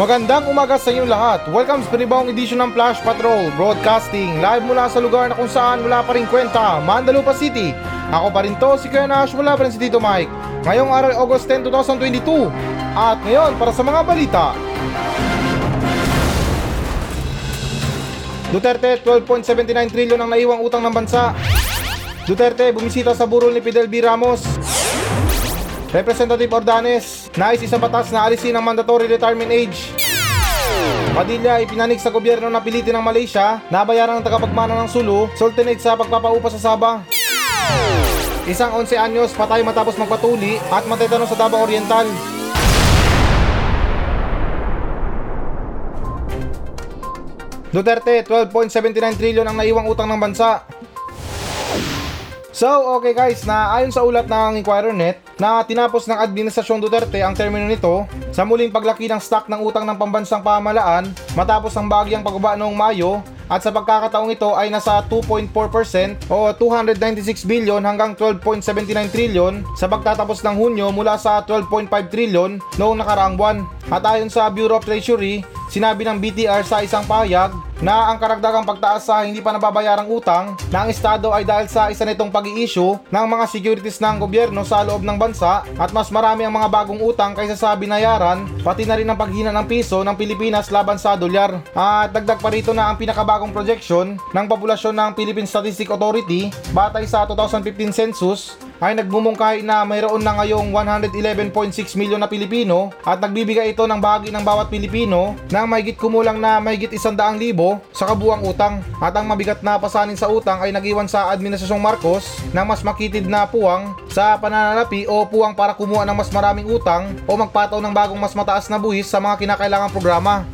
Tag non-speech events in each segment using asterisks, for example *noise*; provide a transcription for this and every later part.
Magandang umaga sa inyong lahat. Welcome sa panibawang edisyon ng Flash Patrol Broadcasting live mula sa lugar na kung saan wala pa rin kwenta, Mandalupa City. Ako pa rin to, si Kuya Nash, wala pa rin si Tito Mike. Ngayong araw, August 10, 2022. At ngayon, para sa mga balita. Duterte, 12.79 trilyon ang naiwang utang ng bansa. Duterte, bumisita sa burol ni Fidel B. Ramos. Representative Ordanes, nais isang batas na alisin ang mandatory retirement age. Padilla ipinanig sa gobyerno na pilitin ng Malaysia na bayaran ng tagapagmana ng Sulu, Sultanate sa pagpapaupa sa Sabah. Isang 11 anyos patay matapos magpatuli at matay sa Davao Oriental. Duterte, 12.79 trilyon ang naiwang utang ng bansa. So, okay guys, na ayon sa ulat ng Inquirer.net na tinapos ng Administrasyon Duterte ang termino nito sa muling paglaki ng stock ng utang ng pambansang pamahalaan matapos ang bagyang pagbaba noong Mayo at sa pagkakataong ito ay nasa 2.4% o 296 billion hanggang 12.79 trillion sa pagtatapos ng Hunyo mula sa 12.5 trillion noong nakaraang buwan. At ayon sa Bureau of Treasury, sinabi ng BTR sa isang pahayag na ang karagdagang pagtaas sa hindi pa nababayarang utang ng Estado ay dahil sa isa nitong pag-i-issue ng mga securities ng gobyerno sa loob ng bansa at mas marami ang mga bagong utang kaysa sa binayaran pati na rin ang paghina ng piso ng Pilipinas laban sa dolyar. At dagdag pa rito na ang pinakabagong projection ng populasyon ng Philippine Statistic Authority batay sa 2015 census ay nagmumungkahi na mayroon na ngayong 111.6 milyon na Pilipino at nagbibigay ito ng bahagi ng bawat Pilipino na mahigit kumulang na mahigit 100,000 sa kabuang utang. At ang mabigat na pasanin sa utang ay nagiwan sa Administrasyong Marcos ng mas makitid na puwang sa pananalapi o puwang para kumuha ng mas maraming utang o magpataw ng bagong mas mataas na buwis sa mga kinakailangang programa.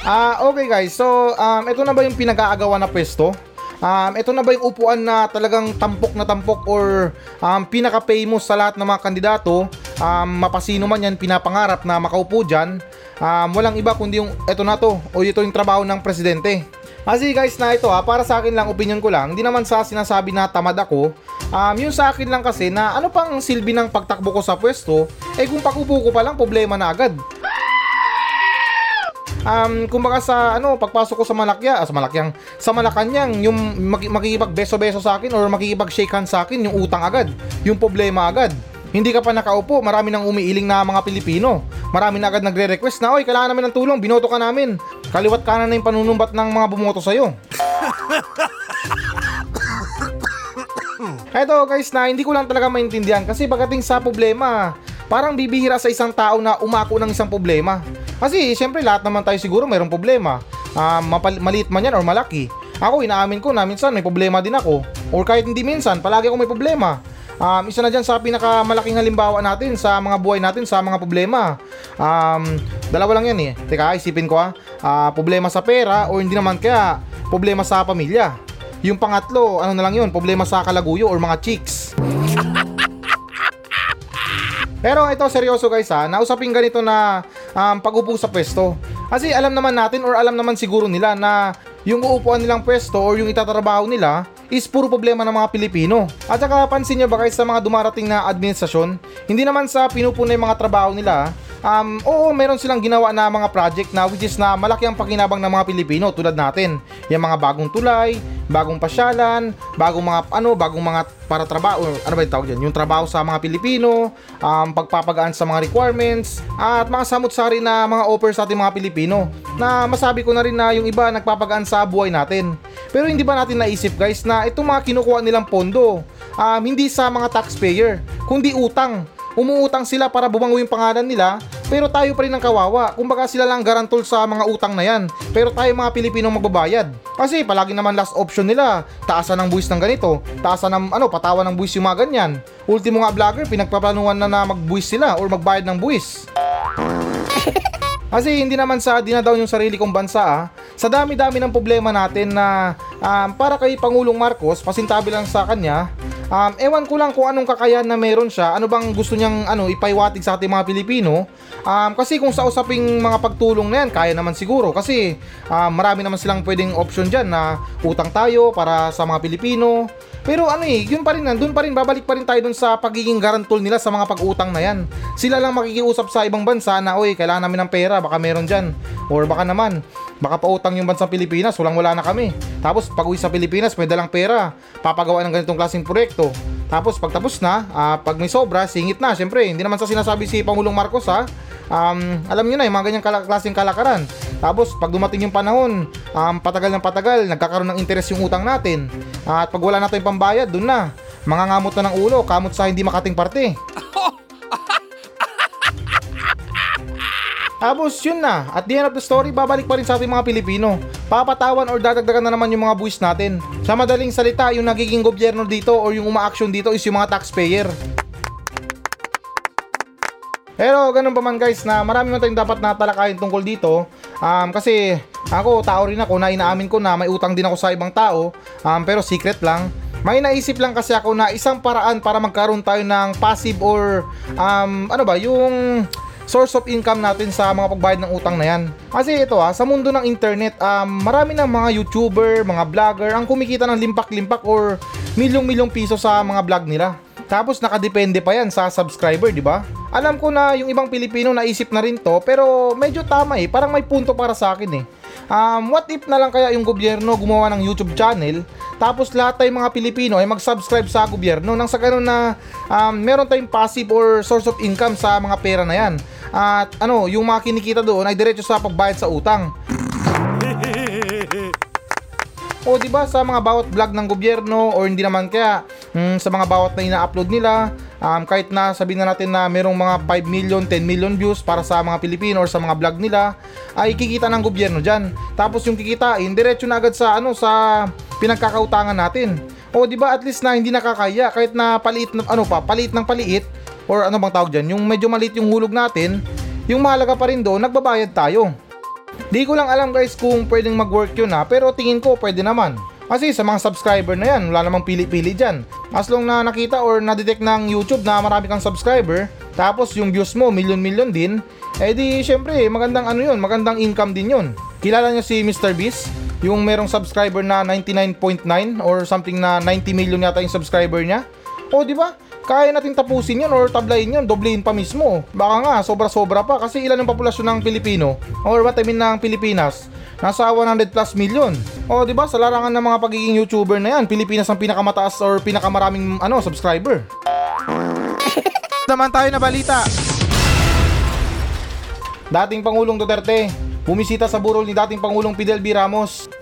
Ah, okay guys. So, um, ito na ba yung pinag-aagawan na pwesto? Um, ito na ba yung upuan na talagang tampok na tampok or um, pinaka-famous sa lahat ng mga kandidato? Um, mapasino man yan, pinapangarap na makaupo dyan. Um, walang iba kundi yung ito na to o ito yung trabaho ng presidente. Kasi guys na ito ha, para sa akin lang, opinion ko lang, hindi naman sa sinasabi na tamad ako. Um, yung sa akin lang kasi na ano pang silbi ng pagtakbo ko sa pwesto, eh kung pakupo ko pa lang, problema na agad um, kumbaga sa ano, pagpasok ko sa Malakya, ah, sa Malakyang, sa Malacanang, yung makikipag beso-beso sa akin or makikipag shake hands sa akin, yung utang agad, yung problema agad. Hindi ka pa nakaupo, marami nang umiiling na mga Pilipino. Marami na agad nagre-request na, oy, kailangan namin ng tulong, binoto ka namin. Kaliwat kanan na yung panunumbat ng mga bumoto sa'yo. *laughs* Eto guys na hindi ko lang talaga maintindihan kasi pagdating sa problema, parang bibihira sa isang tao na umako ng isang problema. Kasi siyempre lahat naman tayo siguro mayroong problema. Um, mapal- maliit man yan or malaki. Ako inaamin ko na minsan may problema din ako. Or kahit hindi minsan, palagi ako may problema. Um, isa na dyan sa pinakamalaking halimbawa natin sa mga buhay natin sa mga problema. Um, dalawa lang yan eh. Teka, isipin ko ah. Uh, problema sa pera o hindi naman kaya problema sa pamilya. Yung pangatlo, ano na lang yun, problema sa kalaguyo or mga chicks. *laughs* Pero ito seryoso guys ha, nausapin ganito na um, pag-upo sa pwesto. Kasi alam naman natin or alam naman siguro nila na yung uupuan nilang pwesto or yung itatrabaho nila is puro problema ng mga Pilipino. At saka pansin nyo ba guys sa mga dumarating na administrasyon, hindi naman sa pinupunay mga trabaho nila, um, oo, meron silang ginawa na mga project na which is na malaki ang pakinabang ng mga Pilipino tulad natin. Yung mga bagong tulay, bagong pasyalan, bagong mga ano, bagong mga para trabaho, ano ba yung tawag dyan? Yung trabaho sa mga Pilipino, um, pagpapagaan sa mga requirements, at mga samut-sari na mga offers sa ating mga Pilipino na masabi ko na rin na yung iba nagpapagaan sa buhay natin. Pero hindi ba natin naisip guys na itong mga kinukuha nilang pondo, um, hindi sa mga taxpayer, kundi utang. Umuutang sila para bumango yung pangalan nila pero tayo pa rin ang kawawa. Kumbaga sila lang garantol sa mga utang na yan. Pero tayo mga Pilipino magbabayad. Kasi palagi naman last option nila, taasan ng buwis ng ganito, taasan ng ano, patawan ng buwis yung mga ganyan. Ultimo nga vlogger, pinagpaplanuhan na na magbuwis sila or magbayad ng buwis. *laughs* Kasi hindi naman sa dinadaw yung sarili kong bansa ah. Sa dami-dami ng problema natin na um, para kay Pangulong Marcos, pasintabi lang sa kanya, Um, ewan ko lang kung anong kakayahan na meron siya, ano bang gusto niyang ano, ipaiwatig sa ating mga Pilipino. Um, kasi kung sa usaping mga pagtulong na yan, kaya naman siguro. Kasi um, marami naman silang pwedeng option dyan na utang tayo para sa mga Pilipino. Pero ano eh, yun pa rin, nandun pa rin, babalik pa rin tayo dun sa pagiging garantol nila sa mga pag-utang na yan. Sila lang makikiusap sa ibang bansa na, oy, kailangan namin ng pera, baka meron dyan. Or baka naman, baka pautang yung bansang Pilipinas, walang wala na kami. Tapos pag uwi sa Pilipinas, may dalang pera, papagawa ng ganitong klaseng proyekto. Tapos pag tapos na, ah, pag may sobra, singit na. Siyempre, hindi naman sa sinasabi si Pangulong Marcos ha. Um, alam niyo na, yung mga ganyang kala- klaseng kalakaran. Tapos pag dumating yung panahon, um, patagal ng patagal, nagkakaroon ng interes yung utang natin. at pag wala na tayong pambayad, dun na. Mga ngamot na ng ulo, kamot sa hindi makating parte. *laughs* Tapos yun na, at the end of the story, babalik pa rin sa ating mga Pilipino. Papatawan or dadagdagan na naman yung mga buwis natin. Sa madaling salita, yung nagiging gobyerno dito or yung umaaksyon dito is yung mga taxpayer. Pero ganun pa man guys na marami man tayong dapat natalakayin tungkol dito. Um, kasi ako, tao rin ako na inaamin ko na may utang din ako sa ibang tao. Um, pero secret lang. May naisip lang kasi ako na isang paraan para magkaroon tayo ng passive or um, ano ba, yung source of income natin sa mga pagbayad ng utang na yan. Kasi ito ha, sa mundo ng internet, um, marami ng mga YouTuber, mga vlogger ang kumikita ng limpak-limpak or milyong-milyong piso sa mga vlog nila. Tapos nakadepende pa yan sa subscriber, di ba? Alam ko na yung ibang Pilipino naisip na rin to, pero medyo tama eh, parang may punto para sa akin eh. Um, what if na lang kaya yung gobyerno gumawa ng YouTube channel, tapos lahat tayong mga Pilipino ay mag-subscribe sa gobyerno nang sa ganun na um, meron tayong passive or source of income sa mga pera na yan. At ano, yung mga kinikita doon ay diretso sa pagbayad sa utang. *laughs* O di ba sa mga bawat vlog ng gobyerno or hindi naman kaya mm, sa mga bawat na ina-upload nila um, kahit na sabihin na natin na merong mga 5 million, 10 million views para sa mga Pilipino or sa mga vlog nila ay kikita ng gobyerno diyan. Tapos yung kikitain diretso na agad sa ano sa pinagkakautangan natin. O di ba at least na hindi nakakaya kahit na paliit ng ano pa, paliit ng paliit or ano bang tawag diyan, yung medyo maliit yung hulog natin, yung mahalaga pa rin doon nagbabayad tayo. Di ko lang alam guys kung pwedeng mag-work yun ha, pero tingin ko pwede naman. Kasi sa mga subscriber na yan, wala namang pili-pili dyan. As long na nakita or na-detect ng YouTube na marami kang subscriber, tapos yung views mo million-million din, eh di syempre magandang ano yun, magandang income din yun. Kilala niyo si Mr. Beast? Yung merong subscriber na 99.9 or something na 90 million yata yung subscriber niya? O di ba? Kaya natin tapusin yun or tablayin yun, doblehin pa mismo. Baka nga, sobra-sobra pa kasi ilan ang populasyon ng Pilipino or what I mean ng Pilipinas? Nasa 100 plus million. O di ba sa larangan ng mga pagiging YouTuber na yan, Pilipinas ang pinakamataas or pinakamaraming ano subscriber. *laughs* Naman tayo na balita. Dating Pangulong Duterte, bumisita sa burol ni dating Pangulong Fidel B. Ramos.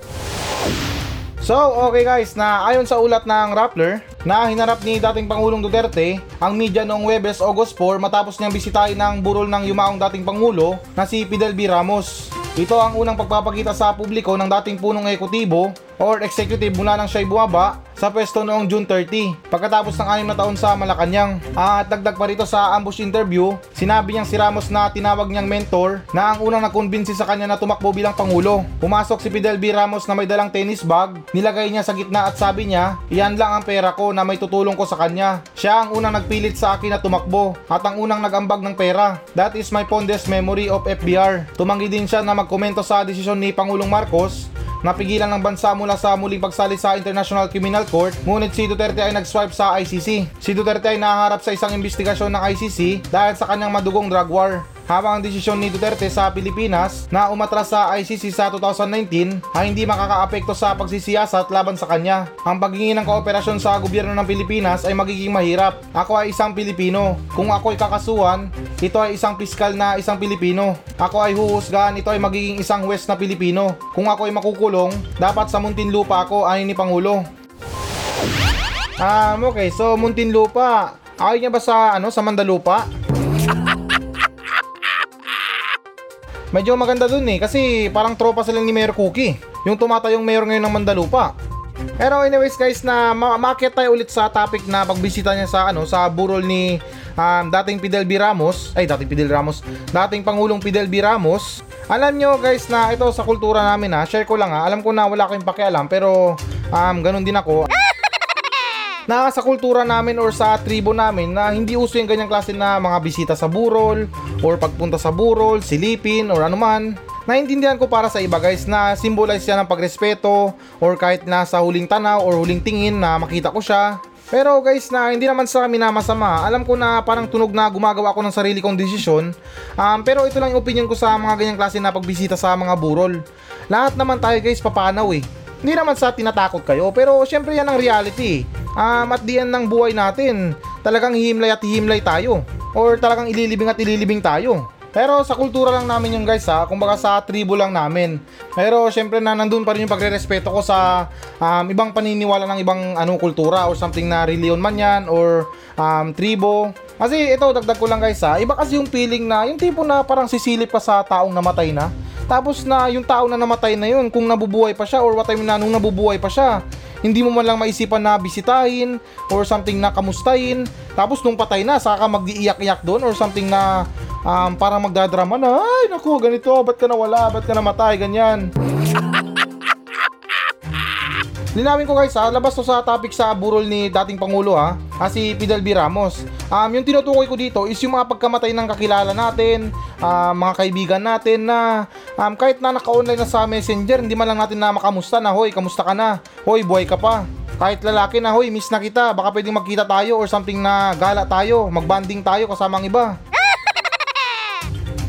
So, okay guys, na ayon sa ulat ng Rappler, na hinarap ni dating Pangulong Duterte ang media noong Webes August 4 matapos niyang bisitahin ng burol ng yumaong dating Pangulo na si Fidel B. Ramos. Ito ang unang pagpapakita sa publiko ng dating punong ekutibo or executive mula nang siya'y bumaba sa pwesto noong June 30 pagkatapos ng anim na taon sa Malacanang. At dagdag pa rito sa ambush interview, sinabi niyang si Ramos na tinawag niyang mentor na ang unang nakumbinsi sa kanya na tumakbo bilang Pangulo. Pumasok si Fidel B. Ramos na may dalang tennis bag, nilagay niya sa gitna at sabi niya, iyan lang ang pera ko na may tutulong ko sa kanya. Siya ang unang nagpilit sa akin na tumakbo at ang unang nagambag ng pera. That is my fondest memory of FBR. Tumanggi din siya na magkomento sa desisyon ni Pangulong Marcos napigilan ng bansa mula sa muling pagsali sa International Criminal Court, ngunit si Duterte ay nag-swipe sa ICC. Si Duterte ay naharap sa isang investigasyon ng ICC dahil sa kanyang madugong drug war. Habang ang desisyon ni Duterte sa Pilipinas na umatras sa ICC sa 2019 ay hindi makakaapekto sa pagsisiyasat laban sa kanya. Ang paghingi ng kooperasyon sa gobyerno ng Pilipinas ay magiging mahirap. Ako ay isang Pilipino. Kung ako ay kakasuhan, ito ay isang piskal na isang Pilipino. Ako ay huhusgahan, ito ay magiging isang West na Pilipino. Kung ako ay makukulong, dapat sa Muntinlupa ako ay ni Pangulo. Um, okay, so Muntinlupa. Ayaw niya ba sa, ano, sa Mandalupa? Medyo maganda dun eh kasi parang tropa sila ni Mayor Cookie. Yung tumatayong mayor ngayon ng Mandalupa. Pero anyways guys na ma- maakyat tayo ulit sa topic na pagbisita niya sa ano sa burol ni um, dating Fidel B. Ramos, ay dating Fidel Ramos, dating Pangulong Fidel B. Ramos. Alam nyo guys na ito sa kultura namin ha, share ko lang ha, alam ko na wala kayong pakialam pero um, ganun din ako. Na sa kultura namin or sa tribo namin na hindi uso yung ganyang klase na mga bisita sa burol or pagpunta sa burol, silipin or anuman. Naintindihan ko para sa iba guys na symbolize siya ng pagrespeto or kahit nasa huling tanaw or huling tingin na makita ko siya. Pero guys na hindi naman sa amin na masama, alam ko na parang tunog na gumagawa ako ng sarili kong desisyon. Um, pero ito lang yung opinion ko sa mga ganyang klase na pagbisita sa mga burol. Lahat naman tayo guys papanaw eh. Hindi naman sa tinatakot kayo, pero syempre yan ang reality. Um, at the end ng buhay natin, talagang hihimlay at hihimlay tayo. Or talagang ililibing at ililibing tayo. Pero sa kultura lang namin yung guys ha, kumbaga sa tribo lang namin. Pero syempre na nandun pa rin yung pagre-respeto ko sa um, ibang paniniwala ng ibang ano kultura or something na reliyon man yan or um, tribo. Kasi ito dagdag ko lang guys ha, iba kasi yung feeling na yung tipo na parang sisilip ka sa taong namatay na. Tapos na yung tao na namatay na yun, kung nabubuhay pa siya or what time na nung nabubuhay pa siya, hindi mo man lang maisipan na bisitahin or something na kamustahin. Tapos nung patay na, saka mag-iiyak-iyak doon or something na um, parang magdadrama na, ay naku, ganito, ba't ka nawala, ba't ka namatay, ganyan. Linawin ko guys ha, labas to sa topic sa burol ni dating Pangulo ha, ha si Fidel B. Ramos. Um, yung tinutukoy ko dito is yung mga pagkamatay ng kakilala natin, uh, mga kaibigan natin na um, kahit na naka-online na sa messenger, hindi man lang natin na makamusta na, hoy, kamusta ka na? Hoy, buhay ka pa. Kahit lalaki na, hoy, miss na kita, baka pwedeng magkita tayo or something na gala tayo, magbanding tayo kasama ang iba.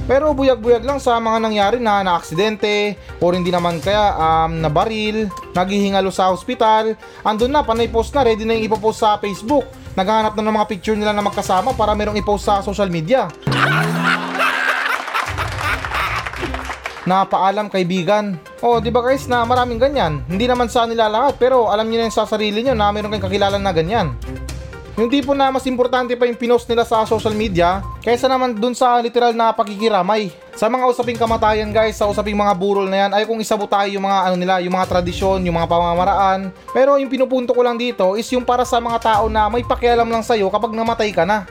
Pero buyag-buyag lang sa mga nangyari na na-aksidente or hindi naman kaya um, nabaril, naghihingalo sa hospital. Andun na, panay post na, ready na yung ipopost sa Facebook. Naghahanap na ng mga picture nila na magkasama para merong ipost sa social media. na paalam kaibigan. Oh, di ba guys na maraming ganyan. Hindi naman sa nila lahat pero alam niyo na yung sa sarili niyo na meron kayong kakilala na ganyan. Yung tipo na mas importante pa yung pinost nila sa social media kaysa naman dun sa literal na pakikiramay. Sa mga usaping kamatayan guys, sa usaping mga burol na yan, ay kung isabutay yung mga ano nila, yung mga tradisyon, yung mga pamamaraan. Pero yung pinupunto ko lang dito is yung para sa mga tao na may pakialam lang sa'yo kapag namatay ka na.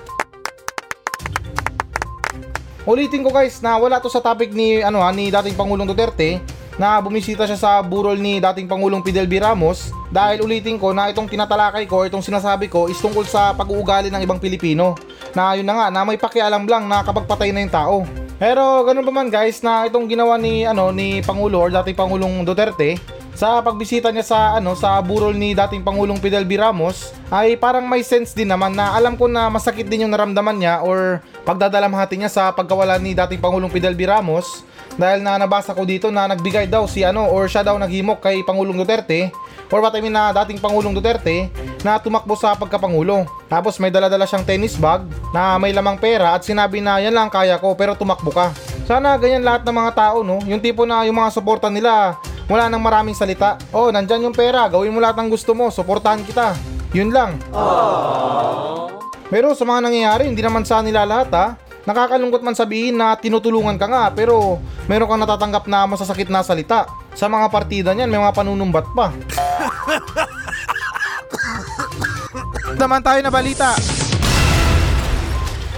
Ulitin ko guys na wala to sa topic ni ano ha, ni dating Pangulong Duterte na bumisita siya sa burol ni dating Pangulong Fidel B. Ramos dahil ulitin ko na itong tinatalakay ko, itong sinasabi ko is tungkol sa pag-uugali ng ibang Pilipino na yun na nga na may pakialam lang na kapag patay na yung tao. Pero ganun pa man guys na itong ginawa ni ano ni Pangulo or dating Pangulong Duterte sa pagbisita niya sa ano sa burol ni dating Pangulong Fidel B. Ramos ay parang may sense din naman na alam ko na masakit din yung naramdaman niya or pagdadalamhati niya sa pagkawala ni dating Pangulong Fidel B. Ramos dahil na nabasa ko dito na nagbigay daw si ano or siya daw naghimok kay Pangulong Duterte or what I mean na dating Pangulong Duterte na tumakbo sa pagkapangulo. Tapos may daladala siyang tennis bag na may lamang pera at sinabi na yan lang kaya ko pero tumakbo ka. Sana ganyan lahat ng mga tao no, yung tipo na yung mga suporta nila wala nang maraming salita. Oh, nandyan yung pera, gawin mo lahat ng gusto mo, suportahan kita. Yun lang. Aww. Pero sa mga nangyayari, hindi naman sa nila lahat ha. Nakakalungkot man sabihin na tinutulungan ka nga pero meron kang natatanggap na masasakit na salita. Sa mga partida niyan may mga panunumbat pa. *laughs* Naman tayo na balita.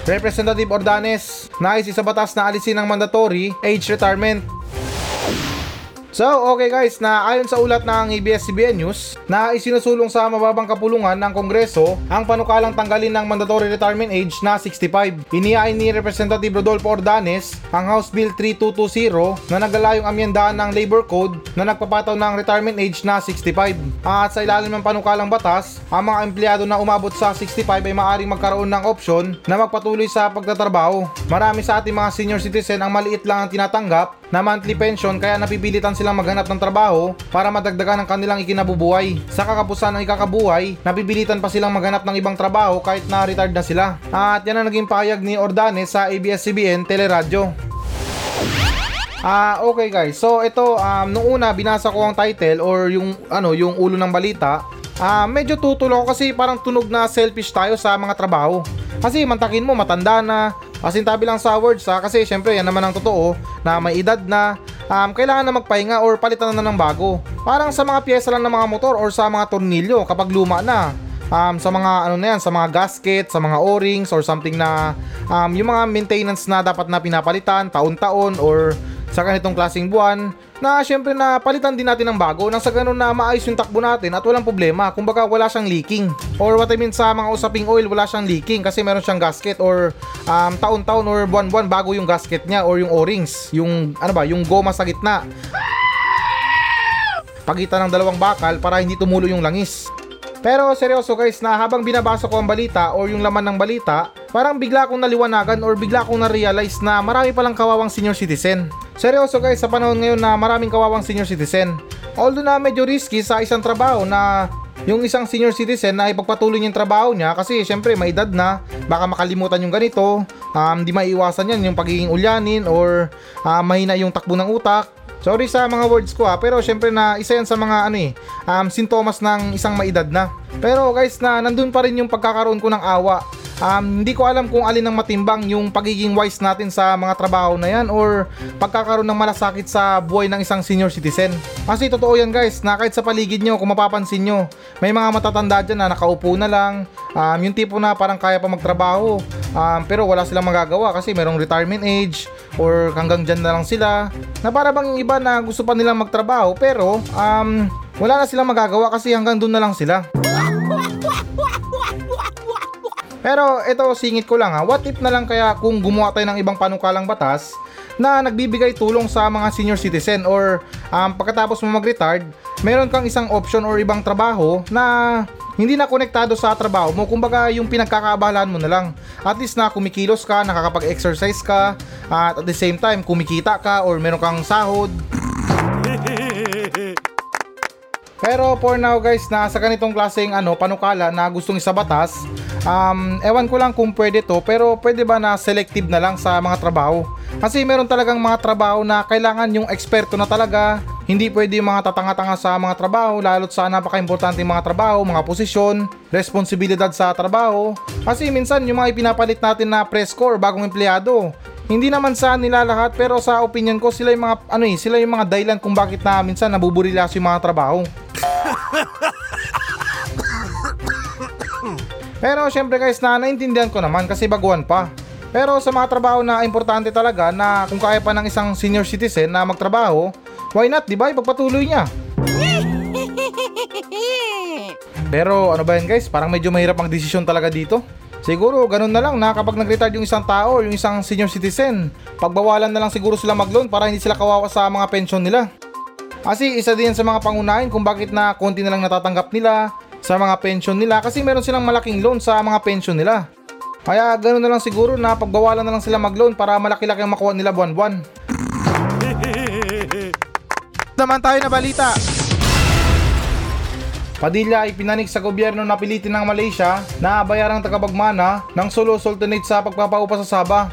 Representative Ordanes, nais sa batas na alisin ng mandatory age retirement So, okay guys, na ayon sa ulat ng ABS-CBN News, na isinusulong sa mababang kapulungan ng Kongreso ang panukalang tanggalin ng mandatory retirement age na 65. Inihain ni Representative Rodolfo Ordanes ang House Bill 3220 na nagalayong amyendahan ng Labor Code na nagpapataw ng retirement age na 65. At sa ilalim ng panukalang batas, ang mga empleyado na umabot sa 65 ay maaaring magkaroon ng opsyon na magpatuloy sa pagtatrabaho. Marami sa ating mga senior citizen ang maliit lang ang tinatanggap na monthly pension kaya napipilitan silang maghanap ng trabaho para madagdagan ang kanilang ikinabubuhay. Sa kakapusan ng ikakabuhay, napipilitan pa silang maghanap ng ibang trabaho kahit na retired na sila. At yan ang naging payag ni Ordanes sa ABS-CBN Teleradyo. Ah, uh, okay guys. So ito um nung una binasa ko ang title or yung ano, yung ulo ng balita. Ah, uh, medyo tutulo ako kasi parang tunog na selfish tayo sa mga trabaho. Kasi mantakin mo matanda na, Pasintabi lang sa words ha, kasi syempre yan naman ang totoo na may edad na um, kailangan na magpahinga or palitan na ng bago. Parang sa mga pyesa lang ng mga motor or sa mga tornilyo kapag luma na. Um, sa mga ano na yan, sa mga gasket, sa mga o-rings or something na um, yung mga maintenance na dapat na pinapalitan taon-taon or sa ganitong klaseng buwan na syempre na palitan din natin ng bago nang sa ganun na maayos yung takbo natin at walang problema. Kumbaga wala siyang leaking. Or what I mean sa mga usaping oil wala siyang leaking kasi meron siyang gasket or um, taon-taon or buwan-buwan bago yung gasket niya or yung o-rings yung ano ba yung goma sa gitna. Pagitan ng dalawang bakal para hindi tumulo yung langis. Pero seryoso guys na habang binabasa ko ang balita or yung laman ng balita, parang bigla akong naliwanagan or bigla akong na-realize na marami palang kawawang senior citizen. Seryoso guys, sa panahon ngayon na maraming kawawang senior citizen. Although na medyo risky sa isang trabaho na yung isang senior citizen na ipagpatuloy yung trabaho niya kasi syempre may edad na, baka makalimutan yung ganito, um, di maiiwasan yan yung pagiging ulyanin or uh, mahina yung takbo ng utak, Sorry sa mga words ko ha, pero syempre na isa yan sa mga ano eh, um, sintomas ng isang maedad na. Pero guys na nandun pa rin yung pagkakaroon ko ng awa. Um, hindi ko alam kung alin ang matimbang yung pagiging wise natin sa mga trabaho na yan or pagkakaroon ng malasakit sa buhay ng isang senior citizen. Kasi totoo yan guys, na kahit sa paligid nyo, kung mapapansin nyo, may mga matatanda dyan na nakaupo na lang, um, yung tipo na parang kaya pa magtrabaho, um, pero wala silang magagawa kasi merong retirement age or hanggang dyan na lang sila. Na para bang iba na gusto pa nilang magtrabaho pero um, wala na silang magagawa kasi hanggang doon na lang sila. Pero ito singit ko lang ha, what if na lang kaya kung gumawa tayo ng ibang panukalang batas na nagbibigay tulong sa mga senior citizen or um, pagkatapos mo mag-retard, meron kang isang option or ibang trabaho na hindi na konektado sa trabaho mo, kumbaga yung pinagkakaabalan mo na lang. At least na kumikilos ka, nakakapag-exercise ka, at at the same time kumikita ka or meron kang sahod. Pero for now guys, na sa ganitong klaseng ano, panukala na gustong isabatas, um, ewan ko lang kung pwede to, pero pwede ba na selective na lang sa mga trabaho? Kasi meron talagang mga trabaho na kailangan yung eksperto na talaga, hindi pwede yung mga tatanga-tanga sa mga trabaho, lalo't sa napaka-importante mga trabaho, mga posisyon, responsibilidad sa trabaho. Kasi minsan yung mga ipinapalit natin na press corps, bagong empleyado, hindi naman sa nila lahat pero sa opinion ko sila yung mga ano eh, sila yung mga dahilan kung bakit na minsan nabuburilas yung mga trabaho. Pero syempre guys, na naintindihan ko naman kasi baguhan pa. Pero sa mga trabaho na importante talaga na kung kaya pa ng isang senior citizen na magtrabaho, why not, di ba? Ipagpatuloy niya. *laughs* Pero ano ba yan guys, parang medyo mahirap ang desisyon talaga dito. Siguro ganun na lang na kapag nag-retire yung isang tao o yung isang senior citizen, pagbawalan na lang siguro sila mag-loan para hindi sila kawawa sa mga pensyon nila. Kasi isa din sa mga pangunahin kung bakit na konti na lang natatanggap nila sa mga pension nila kasi meron silang malaking loan sa mga pension nila. Kaya ganoon na lang siguro na pagbawalan na lang sila mag-loan para malaki-laki ang makuha nila buwan-buwan. *laughs* Naman tayo na balita. Padilla ay pinanig sa gobyerno na pilitin ng Malaysia na bayarang tagapagmana ng solo sultanate sa pagpapaupa sa Sabah.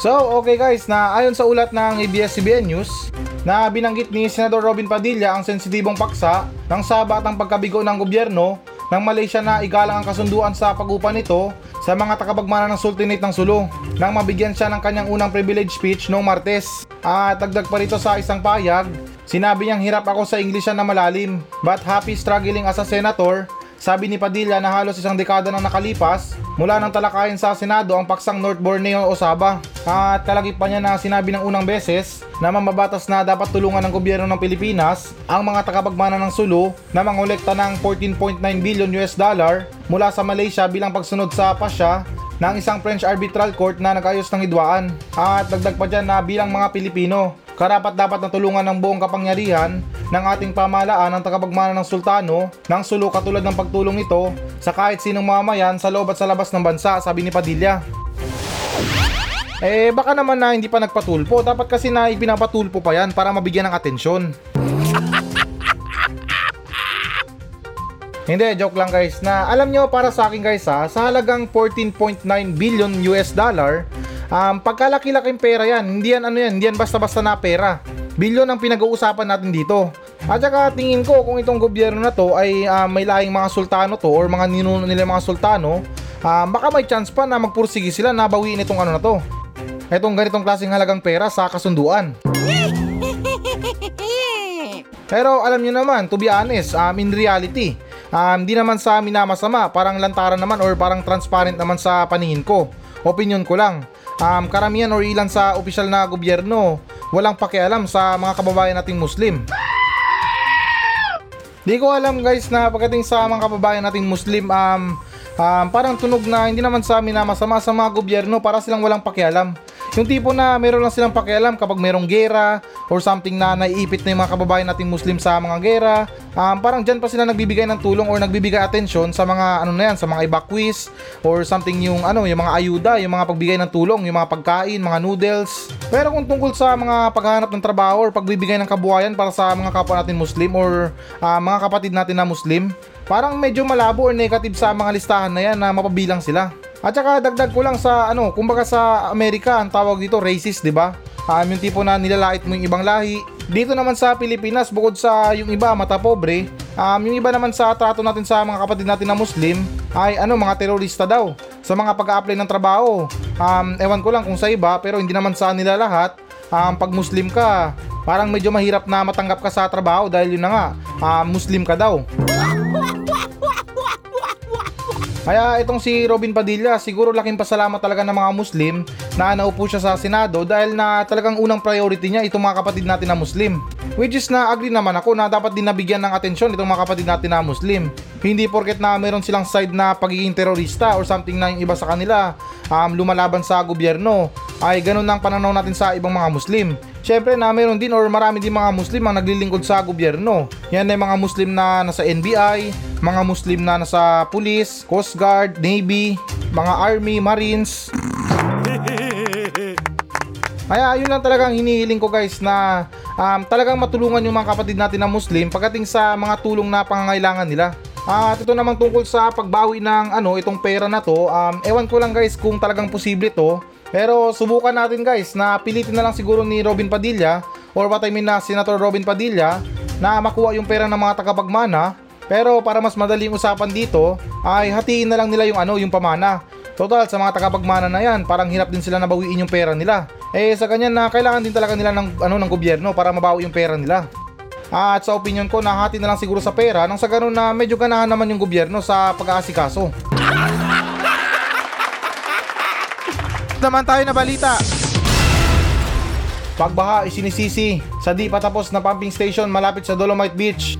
So, okay guys, na ayon sa ulat ng ABS-CBN News, na binanggit ni Senador Robin Padilla ang sensitibong paksa ng Sabah ang pagkabigo ng gobyerno ng Malaysia na igalang ang kasunduan sa pag-upa nito sa mga takabagmana ng Sultanate ng Sulu nang mabigyan siya ng kanyang unang privilege speech noong Martes. At dagdag pa rito sa isang payag, sinabi niyang hirap ako sa Inglisya na malalim but happy struggling as a senator sabi ni Padilla na halos isang dekada nang nakalipas mula nang talakayin sa Senado ang paksang North Borneo o Sabah. At kalagip pa niya na sinabi ng unang beses na mamabatas na dapat tulungan ng gobyerno ng Pilipinas ang mga takapagmana ng Sulu na mangolekta ng 14.9 billion US dollar mula sa Malaysia bilang pagsunod sa pasya ng isang French arbitral court na nag-ayos ng hidwaan. At dagdag pa dyan na bilang mga Pilipino, karapat dapat na tulungan ng buong kapangyarihan ng ating pamahalaan ang tagapagmana ng sultano ng sulo katulad ng pagtulong ito sa kahit sinong mamayan sa loob at sa labas ng bansa, sabi ni Padilla. Eh baka naman na hindi pa nagpatulpo, dapat kasi na ipinapatulpo pa yan para mabigyan ng atensyon. *laughs* Hindi, joke lang guys. Na alam nyo para sa akin guys ha, sa halagang 14.9 billion US dollar, um, pagkalaki-laking pera yan. Hindi yan ano yan, hindi yan basta-basta na pera. Bilyon ang pinag-uusapan natin dito. At saka tingin ko kung itong gobyerno na to ay uh, may lahing mga sultano to or mga ninuno nila mga sultano, uh, baka may chance pa na magpursige sila na bawiin itong ano na to. Itong ganitong klaseng halagang pera sa kasunduan. *laughs* Pero alam nyo naman, to be honest, um, in reality, um, di naman sa amin na masama, parang lantaran naman or parang transparent naman sa paningin ko. Opinion ko lang. Um, karamihan or ilan sa opisyal na gobyerno walang pakialam sa mga kababayan nating Muslim. Di ko alam guys na pagdating sa mga kababayan nating Muslim um, um, parang tunog na hindi naman sa amin na masama sa mga gobyerno para silang walang pakialam. Yung tipo na meron lang silang pakialam kapag merong gera or something na naiipit na yung mga kababayan nating Muslim sa mga gera. Um, parang dyan pa sila nagbibigay ng tulong or nagbibigay atensyon sa mga ano na yan, sa mga evacuees or something yung ano, yung mga ayuda, yung mga pagbigay ng tulong, yung mga pagkain, mga noodles. Pero kung tungkol sa mga paghahanap ng trabaho or pagbibigay ng kabuhayan para sa mga kapwa natin Muslim or ah, mga kapatid natin na Muslim, parang medyo malabo or negative sa mga listahan na yan na mapabilang sila. At saka dagdag ko lang sa ano, kumbaga sa Amerika ang tawag dito racist, 'di ba? Um, yung tipo na nilalait mo yung ibang lahi. Dito naman sa Pilipinas, bukod sa yung iba mata pobre, um, yung iba naman sa trato natin sa mga kapatid natin na Muslim ay ano, mga terorista daw. Sa mga pag-a-apply ng trabaho. Um, ewan ko lang kung sa iba, pero hindi naman sa nila lahat. Um, pag Muslim ka, parang medyo mahirap na matanggap ka sa trabaho dahil yun na nga, um, Muslim ka daw. Kaya itong si Robin Padilla, siguro laking pasalamat talaga ng mga Muslim na naupo siya sa Senado dahil na talagang unang priority niya itong mga kapatid natin na Muslim. Which is na agree naman ako na dapat din nabigyan ng atensyon itong mga kapatid natin na Muslim. Hindi porket na meron silang side na pagiging terorista or something na yung iba sa kanila um, lumalaban sa gobyerno ay ganun ang pananaw natin sa ibang mga Muslim. Siyempre na meron din or marami din mga Muslim ang naglilingkod sa gobyerno. Yan ay mga Muslim na nasa NBI, mga Muslim na nasa Police, Coast Guard, Navy, mga Army, Marines. *laughs* Kaya yun lang talagang hinihiling ko guys na um, talagang matulungan yung mga kapatid natin na Muslim pagdating sa mga tulong na pangangailangan nila. At ito naman tungkol sa pagbawi ng ano itong pera na to, um, ewan ko lang guys kung talagang posible to. Pero subukan natin guys na pilitin na lang siguro ni Robin Padilla or what I mean na Senator Robin Padilla na makuha yung pera ng mga tagapagmana. Pero para mas madaling usapan dito ay hatiin na lang nila yung ano yung pamana. Total sa mga tagapagmana na yan, parang hirap din sila nabawiin yung pera nila. Eh sa ganyan na kailangan din talaga nila ng ano ng gobyerno para mabawi yung pera nila. At sa opinion ko, nahati na lang siguro sa pera nang sa ganun na medyo ganahan naman yung gobyerno sa pag-aasikaso. Naman tayo na balita. Pagbaha isinisisi sa di pa tapos na pumping station malapit sa Dolomite Beach.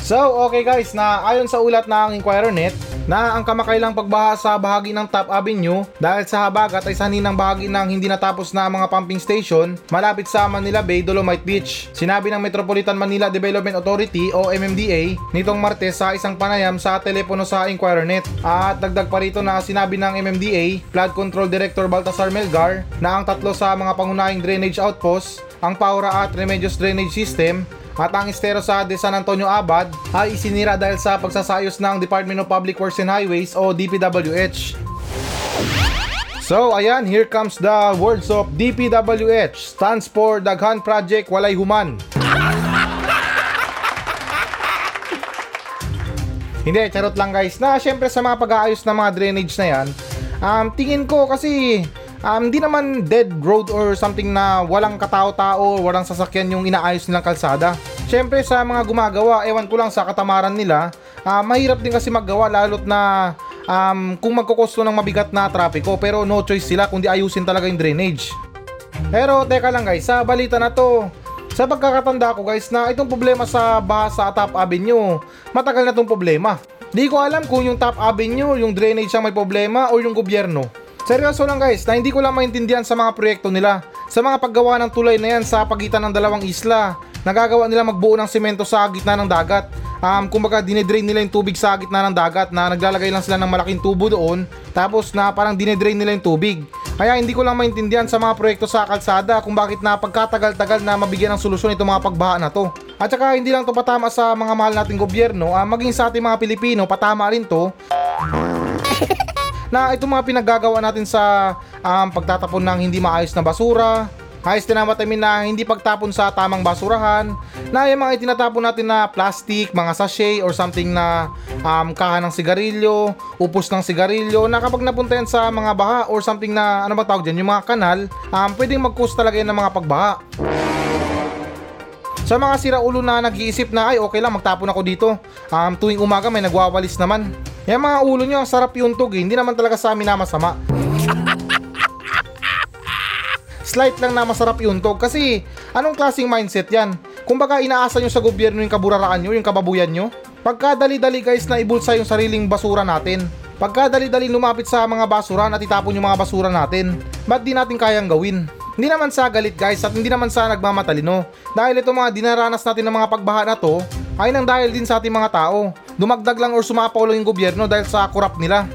So, okay guys, na ayon sa ulat ng Inquirer Net, na ang kamakailang pagbaha sa bahagi ng Top Avenue dahil sa habagat ay sanin ng bahagi ng hindi natapos na mga pumping station malapit sa Manila Bay, Dolomite Beach. Sinabi ng Metropolitan Manila Development Authority o MMDA nitong Martes sa isang panayam sa telepono sa Inquirer Net. At dagdag pa rito na sinabi ng MMDA Flood Control Director Baltasar Melgar na ang tatlo sa mga pangunahing drainage outposts, ang Paura at Remedios Drainage System at ang estero sa De San Antonio Abad ay isinira dahil sa pagsasayos ng Department of Public Works and Highways o DPWH. So ayan, here comes the words of DPWH stands for Daghan Project Walay Human. *laughs* Hindi, charot lang guys. Na syempre sa mga pag-aayos ng mga drainage na yan, um, tingin ko kasi um, di naman dead road or something na walang katao-tao, walang sasakyan yung inaayos nilang kalsada. Siyempre sa mga gumagawa, ewan ko lang sa katamaran nila, ah, mahirap din kasi maggawa lalot na um, kung magkukusto ng mabigat na trapiko pero no choice sila kundi ayusin talaga yung drainage. Pero teka lang guys, sa balita na to, sa pagkakatanda ko guys na itong problema sa baha sa Top Avenue, matagal na itong problema. Di ko alam kung yung Top Avenue, yung drainage ang may problema o yung gobyerno. Seryoso lang guys, na hindi ko lang maintindihan sa mga proyekto nila. Sa mga paggawa ng tulay na yan sa pagitan ng dalawang isla, nagagawa nila magbuo ng semento sa gitna ng dagat. Um, kumbaga dinedrain nila yung tubig sa gitna ng dagat na naglalagay lang sila ng malaking tubo doon tapos na parang dinedrain nila yung tubig. Kaya hindi ko lang maintindihan sa mga proyekto sa kalsada kung bakit na pagkatagal-tagal na mabigyan ng solusyon itong mga pagbaha na to. At saka hindi lang to patama sa mga mahal nating gobyerno, ah, maging sa ating mga Pilipino, patama rin to na itong mga pinaggagawa natin sa um, pagtatapon ng hindi maayos na basura, ayos din naman namin na hindi pagtapon sa tamang basurahan, na yung mga itinatapon natin na plastic, mga sachet or something na um, kaha ng sigarilyo, upos ng sigarilyo, na kapag napunta yan sa mga baha or something na, ano ba tawag dyan, yung mga kanal, um, pwedeng mag-cause talaga yan ng mga pagbaha. Sa mga siraulo na nag-iisip na ay okay lang magtapon ako dito. Um, tuwing umaga may nagwawalis naman. Yung mga ulo nyo ang sarap yung tug eh. Hindi naman talaga sa amin na masama. slight lang na masarap yuntog kasi anong klaseng mindset yan? Kumbaga inaasa nyo sa gobyerno yung kaburaraan nyo, yung kababuyan nyo? Pagka dali-dali guys na ibulsa yung sariling basura natin, pagka dali-dali lumapit sa mga basuran at itapon yung mga basura natin, ba't di natin kayang gawin? Hindi naman sa galit guys at hindi naman sa nagmamatalino. Dahil ito mga dinaranas natin ng mga pagbaha na to ay nang dahil din sa ating mga tao. Dumagdag lang or sumapaw lang yung gobyerno dahil sa kurap nila.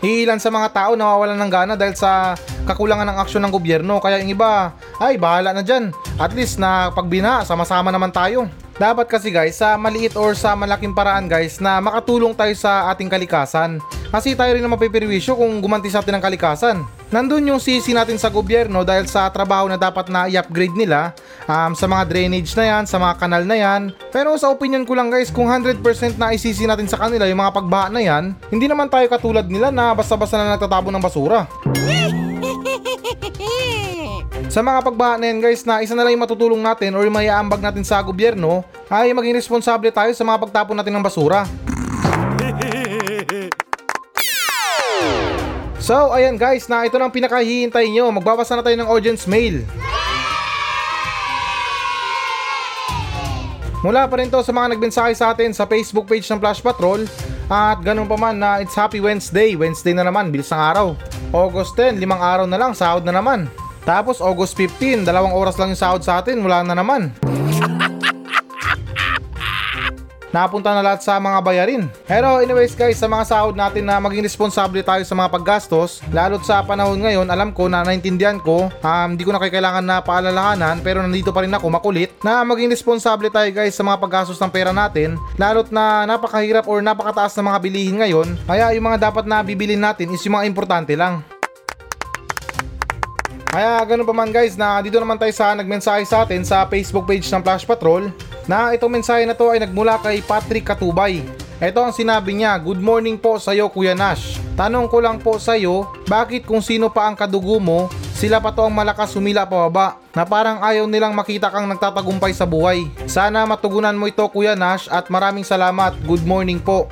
Iilan sa mga tao nawawalan ng gana dahil sa kakulangan ng aksyon ng gobyerno kaya yung iba ay bahala na dyan. At least na pagbina, sama-sama naman tayo. Dapat kasi guys sa maliit or sa malaking paraan guys na makatulong tayo sa ating kalikasan. Kasi tayo rin na mapipirwisyo kung gumanti sa atin ng kalikasan. Nandun yung sisi natin sa gobyerno dahil sa trabaho na dapat na i-upgrade nila um, sa mga drainage na yan, sa mga kanal na yan. Pero sa opinion ko lang guys, kung 100% na isisi natin sa kanila yung mga pagbaha na yan, hindi naman tayo katulad nila na basta-basta na nagtatapon ng basura. *laughs* Sa mga pagbaha na yan guys na isa na lang yung matutulong natin or yung maiaambag natin sa gobyerno ay maging responsable tayo sa mga pagtapon natin ng basura. So, ayan guys, na ito nang pinakahihintay nyo. Magbabasa na tayo ng audience mail. Mula pa rin to sa mga nagbensahe sa atin sa Facebook page ng Flash Patrol. At ganun pa man na it's Happy Wednesday. Wednesday na naman, bilis ng araw. August 10, limang araw na lang, sahod na naman. Tapos August 15, dalawang oras lang yung sahod sa atin, wala na naman. Napunta na lahat sa mga bayarin. Pero anyways guys, sa mga sahod natin na maging responsable tayo sa mga paggastos, lalo't sa panahon ngayon, alam ko na naintindihan ko, um, ko na kailangan na paalalahanan, pero nandito pa rin ako makulit, na maging responsable tayo guys sa mga paggastos ng pera natin, lalo't na napakahirap or napakataas na mga bilihin ngayon, kaya yung mga dapat na bibilin natin is yung mga importante lang. Kaya ganun pa man guys na dito naman tayo sa nagmensahe sa atin sa Facebook page ng Flash Patrol na itong mensahe na to ay nagmula kay Patrick Katubay. Ito ang sinabi niya, Good morning po sa iyo Kuya Nash. Tanong ko lang po sa iyo, bakit kung sino pa ang kadugo mo, sila pa to ang malakas humila pababa na parang ayaw nilang makita kang nagtatagumpay sa buhay. Sana matugunan mo ito Kuya Nash at maraming salamat. Good morning po.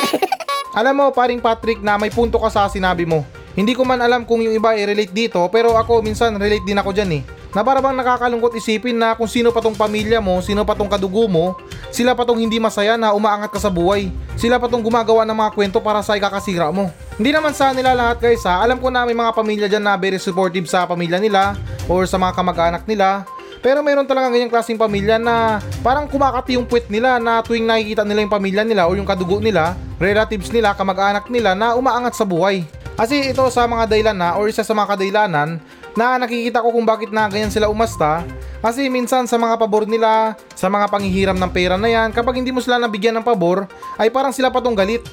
*laughs* Alam mo paring Patrick na may punto ka sa sinabi mo. Hindi ko man alam kung yung iba i-relate dito pero ako minsan relate din ako dyan eh. Na para bang nakakalungkot isipin na kung sino pa tong pamilya mo, sino pa tong kadugo mo, sila pa tong hindi masaya na umaangat ka sa buhay. Sila pa tong gumagawa ng mga kwento para sa ikakasira mo. Hindi naman sa nila lahat guys ha, alam ko na may mga pamilya dyan na very supportive sa pamilya nila or sa mga kamag-anak nila. Pero mayroon talaga ganyang klaseng pamilya na parang kumakati yung puwet nila na tuwing nakikita nila yung pamilya nila o yung kadugo nila, relatives nila, kamag-anak nila na umaangat sa buhay. Kasi ito sa mga dahilan na or isa sa mga kadahilanan na nakikita ko kung bakit na ganyan sila umasta kasi minsan sa mga pabor nila, sa mga panghihiram ng pera na yan, kapag hindi mo sila nabigyan ng pabor, ay parang sila pa tong galit. *coughs*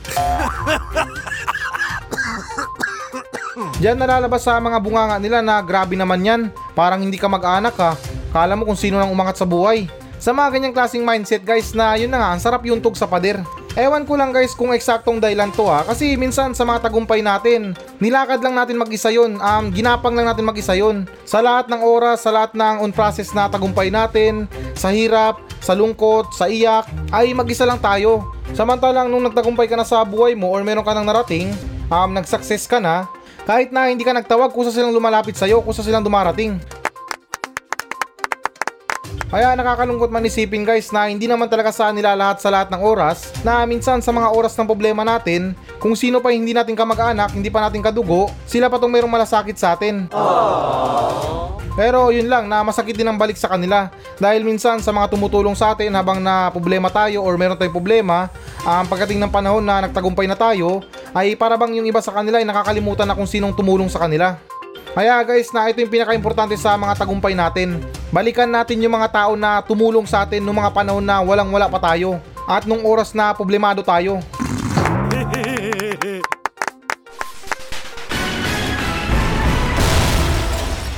Diyan nalalabas sa mga bunganga nila na grabe naman yan, parang hindi ka mag-anak ha, kala mo kung sino nang umangat sa buhay. Sa mga ganyang klaseng mindset guys na yun na nga, ang sarap yung tug sa pader. Ewan ko lang guys kung eksaktong dahilan to ha. Kasi minsan sa mga tagumpay natin nilakad lang natin mag-isa yun. Um, ginapang lang natin mag-isa yun. Sa lahat ng oras sa lahat ng on process na tagumpay natin sa hirap sa lungkot sa iyak ay mag-isa lang tayo. Samantalang nung nagtagumpay ka na sa buhay mo or meron ka nang narating um, nag-success ka na kahit na hindi ka nagtawag kusa silang lumalapit sa'yo kusa silang dumarating kaya nakakalungkot man isipin guys na hindi naman talaga sa nila lahat sa lahat ng oras na minsan sa mga oras ng problema natin, kung sino pa hindi natin kamag-anak, hindi pa natin kadugo, sila pa tong mayroong malasakit sa atin. Pero yun lang na masakit din ang balik sa kanila dahil minsan sa mga tumutulong sa atin habang na problema tayo or meron tayong problema, ang um, pagdating ng panahon na nagtagumpay na tayo, ay para bang yung iba sa kanila ay nakakalimutan na kung sinong tumulong sa kanila. Kaya guys na ito yung pinaka-importante sa mga tagumpay natin. Balikan natin yung mga tao na tumulong sa atin noong mga panahon na walang wala pa tayo. At nung oras na problemado tayo.